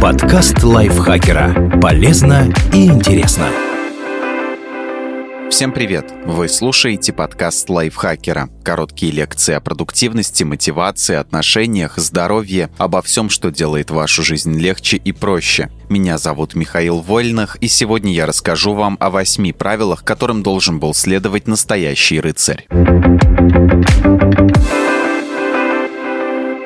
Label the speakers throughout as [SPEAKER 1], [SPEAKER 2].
[SPEAKER 1] Подкаст лайфхакера. Полезно и интересно.
[SPEAKER 2] Всем привет! Вы слушаете подкаст лайфхакера. Короткие лекции о продуктивности, мотивации, отношениях, здоровье, обо всем, что делает вашу жизнь легче и проще. Меня зовут Михаил Вольных, и сегодня я расскажу вам о восьми правилах, которым должен был следовать настоящий рыцарь.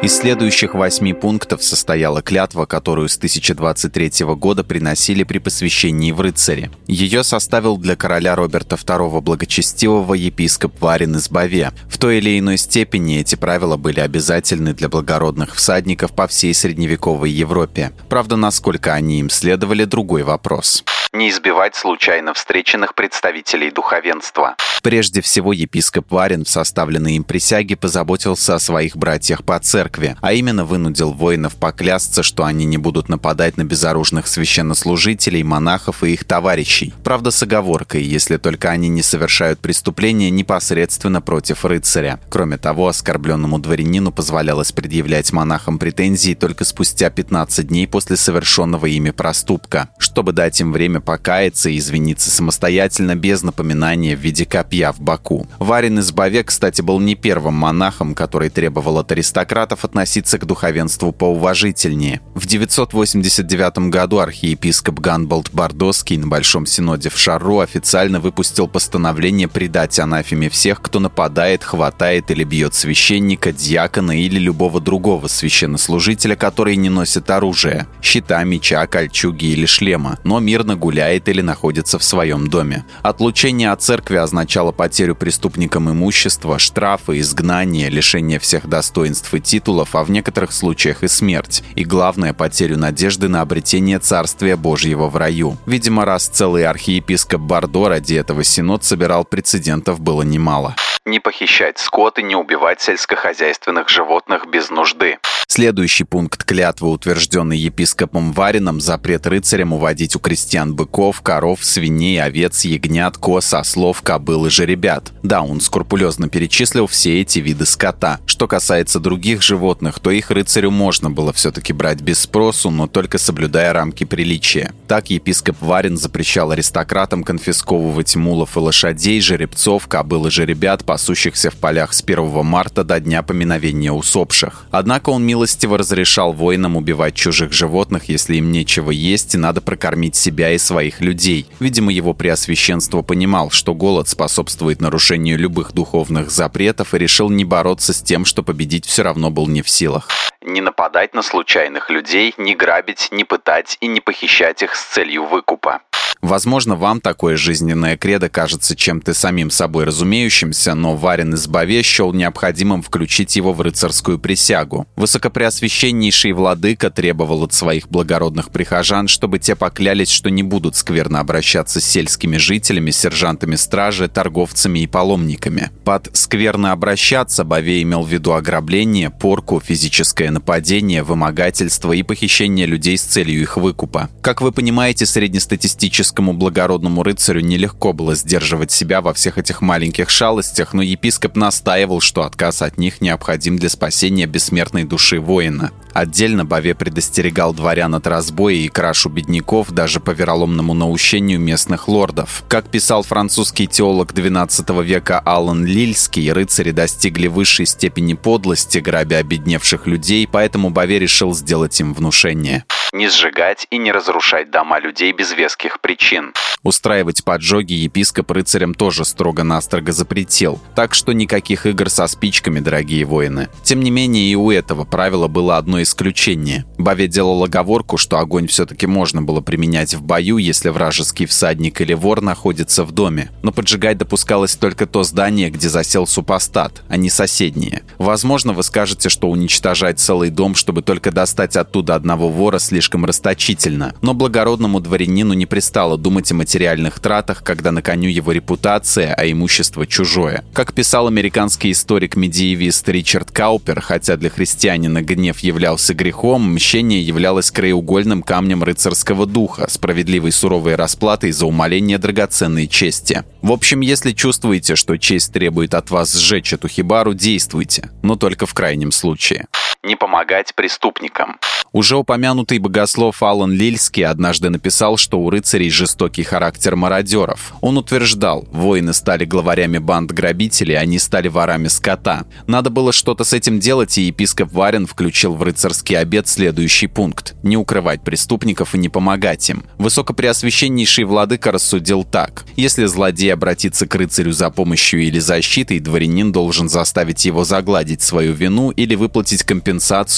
[SPEAKER 2] Из следующих восьми пунктов состояла клятва, которую с 1023 года приносили при посвящении в рыцаре. Ее составил для короля Роберта II благочестивого епископ Варин из Баве. В той или иной степени эти правила были обязательны для благородных всадников по всей средневековой Европе. Правда, насколько они им следовали – другой вопрос не избивать случайно встреченных представителей духовенства. Прежде всего, епископ Варин в составленной им присяге позаботился о своих братьях по церкви, а именно вынудил воинов поклясться, что они не будут нападать на безоружных священнослужителей, монахов и их товарищей. Правда, с оговоркой, если только они не совершают преступления непосредственно против рыцаря. Кроме того, оскорбленному дворянину позволялось предъявлять монахам претензии только спустя 15 дней после совершенного ими проступка, чтобы дать им время покаяться и извиниться самостоятельно без напоминания в виде копья в боку. Варин из Баве, кстати, был не первым монахом, который требовал от аристократов относиться к духовенству поуважительнее. В 989 году архиепископ Ганболт Бардоский на Большом Синоде в Шарру официально выпустил постановление предать анафеме всех, кто нападает, хватает или бьет священника, дьякона или любого другого священнослужителя, который не носит оружие – щита, меча, кольчуги или шлема, но мирно гуляет гуляет или находится в своем доме. Отлучение от церкви означало потерю преступникам имущества, штрафы, изгнание, лишение всех достоинств и титулов, а в некоторых случаях и смерть. И главное, потерю надежды на обретение Царствия Божьего в раю. Видимо, раз целый архиепископ Бордо ради этого синод собирал прецедентов было немало не похищать скот и не убивать сельскохозяйственных животных без нужды. Следующий пункт клятвы, утвержденный епископом Варином, запрет рыцарям уводить у крестьян быков, коров, свиней, овец, ягнят, коз, ослов, кобыл и жеребят. Да, он скрупулезно перечислил все эти виды скота. Что касается других животных, то их рыцарю можно было все-таки брать без спросу, но только соблюдая рамки приличия. Так епископ Варин запрещал аристократам конфисковывать мулов и лошадей, жеребцов, кобыл и жеребят, пасущихся в полях с 1 марта до дня поминовения усопших. Однако он милостиво разрешал воинам убивать чужих животных, если им нечего есть и надо прокормить себя и своих людей. Видимо, его преосвященство понимал, что голод способствует нарушению любых духовных запретов и решил не бороться с тем, что победить все равно был не в силах не нападать на случайных людей, не грабить, не пытать и не похищать их с целью выкупа. Возможно, вам такое жизненное кредо кажется чем-то самим собой разумеющимся, но Варин из Баве счел необходимым включить его в рыцарскую присягу. Высокопреосвященнейший владыка требовал от своих благородных прихожан, чтобы те поклялись, что не будут скверно обращаться с сельскими жителями, сержантами стражи, торговцами и паломниками. Под «скверно обращаться» Баве имел в виду ограбление, порку, физическое нападение, вымогательство и похищение людей с целью их выкупа. Как вы понимаете, среднестатистический католическому благородному рыцарю нелегко было сдерживать себя во всех этих маленьких шалостях, но епископ настаивал, что отказ от них необходим для спасения бессмертной души воина. Отдельно Баве предостерегал дворян от разбоя и крашу бедняков даже по вероломному наущению местных лордов. Как писал французский теолог XII века Аллан Лильский, рыцари достигли высшей степени подлости, грабя обедневших людей, поэтому Баве решил сделать им внушение не сжигать и не разрушать дома людей без веских причин. Устраивать поджоги епископ рыцарям тоже строго-настрого запретил, так что никаких игр со спичками, дорогие воины. Тем не менее, и у этого правила было одно исключение. Баве делал оговорку, что огонь все-таки можно было применять в бою, если вражеский всадник или вор находится в доме. Но поджигать допускалось только то здание, где засел супостат, а не соседние. Возможно, вы скажете, что уничтожать целый дом, чтобы только достать оттуда одного вора, слишком расточительно. Но благородному дворянину не пристало думать о материальных тратах, когда на коню его репутация, а имущество чужое. Как писал американский историк-медиевист Ричард Каупер, хотя для христианина гнев являлся грехом, мщение являлось краеугольным камнем рыцарского духа, справедливой суровой расплатой за умоление драгоценной чести. В общем, если чувствуете, что честь требует от вас сжечь эту хибару, действуйте, но только в крайнем случае. Не помогать преступникам. Уже упомянутый богослов Алан Лильский однажды написал, что у рыцарей жестокий характер мародеров. Он утверждал, воины стали главарями банд грабителей, они стали ворами скота. Надо было что-то с этим делать, и епископ Варен включил в рыцарский обед следующий пункт – не укрывать преступников и не помогать им. Высокопреосвященнейший владыка рассудил так. Если злодей обратится к рыцарю за помощью или защитой, дворянин должен заставить его загладить свою вину или выплатить компенсацию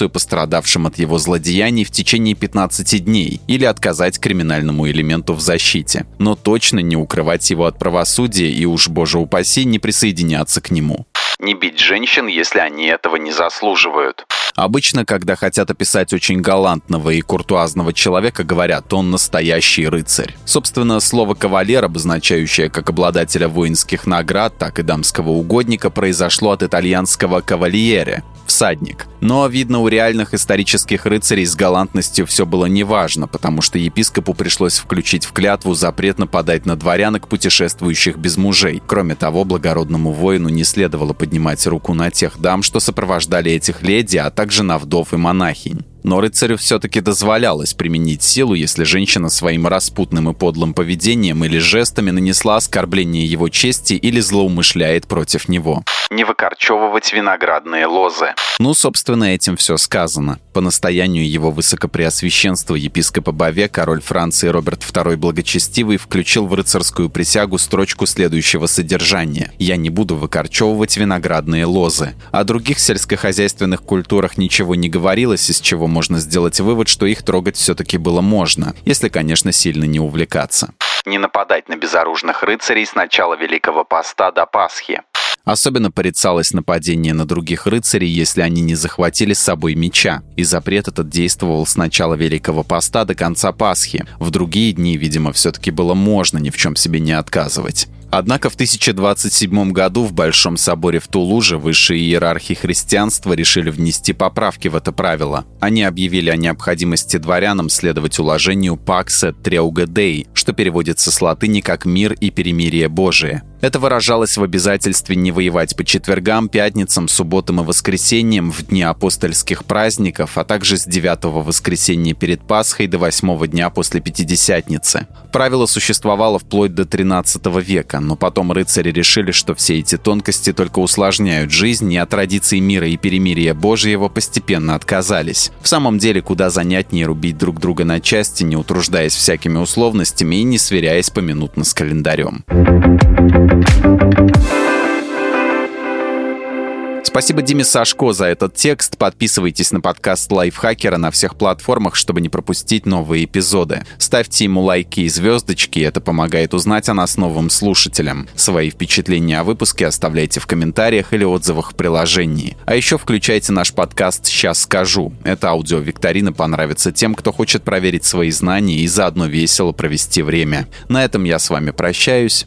[SPEAKER 2] пострадавшим от его злодеяний в течение 15 дней или отказать криминальному элементу в защите, но точно не укрывать его от правосудия и уж, боже упаси, не присоединяться к нему. Не бить женщин, если они этого не заслуживают. Обычно, когда хотят описать очень галантного и куртуазного человека, говорят «он настоящий рыцарь». Собственно, слово «кавалер», обозначающее как обладателя воинских наград, так и дамского угодника, произошло от итальянского «кавальере», всадник. Но, видно, у реальных исторических рыцарей с галантностью все было неважно, потому что епископу пришлось включить в клятву запрет нападать на дворянок, путешествующих без мужей. Кроме того, благородному воину не следовало поднимать руку на тех дам, что сопровождали этих леди, а также на вдов и монахинь. Но рыцарю все-таки дозволялось применить силу, если женщина своим распутным и подлым поведением или жестами нанесла оскорбление его чести или злоумышляет против него. Не выкорчевывать виноградные лозы. Ну, собственно, этим все сказано. По настоянию его высокопреосвященства епископа Баве король Франции Роберт II Благочестивый включил в рыцарскую присягу строчку следующего содержания. «Я не буду выкорчевывать виноградные лозы». О других сельскохозяйственных культурах ничего не говорилось, из чего можно сделать вывод, что их трогать все-таки было можно, если, конечно, сильно не увлекаться. Не нападать на безоружных рыцарей с начала Великого Поста до Пасхи. Особенно порицалось нападение на других рыцарей, если они не захватили с собой меча, и запрет этот действовал с начала Великого Поста до конца Пасхи. В другие дни, видимо, все-таки было можно ни в чем себе не отказывать. Однако в 1027 году в Большом соборе в Тулуже высшие иерархи христианства решили внести поправки в это правило. Они объявили о необходимости дворянам следовать уложению Пакса Треуга Дей, что переводится с латыни как «мир и перемирие Божие». Это выражалось в обязательстве не воевать по четвергам, пятницам, субботам и воскресеньям в дни апостольских праздников, а также с 9 воскресенья перед Пасхой до 8 дня после Пятидесятницы. Правило существовало вплоть до 13 века, но потом рыцари решили, что все эти тонкости только усложняют жизнь, и от традиций мира и перемирия Божьего постепенно отказались. В самом деле, куда занятнее рубить друг друга на части, не утруждаясь всякими условностями и не сверяясь поминутно с календарем. Спасибо Диме Сашко за этот текст. Подписывайтесь на подкаст Лайфхакера на всех платформах, чтобы не пропустить новые эпизоды. Ставьте ему лайки и звездочки, это помогает узнать о нас новым слушателям. Свои впечатления о выпуске оставляйте в комментариях или отзывах в приложении. А еще включайте наш подкаст «Сейчас скажу». Эта аудиовикторина понравится тем, кто хочет проверить свои знания и заодно весело провести время. На этом я с вами прощаюсь.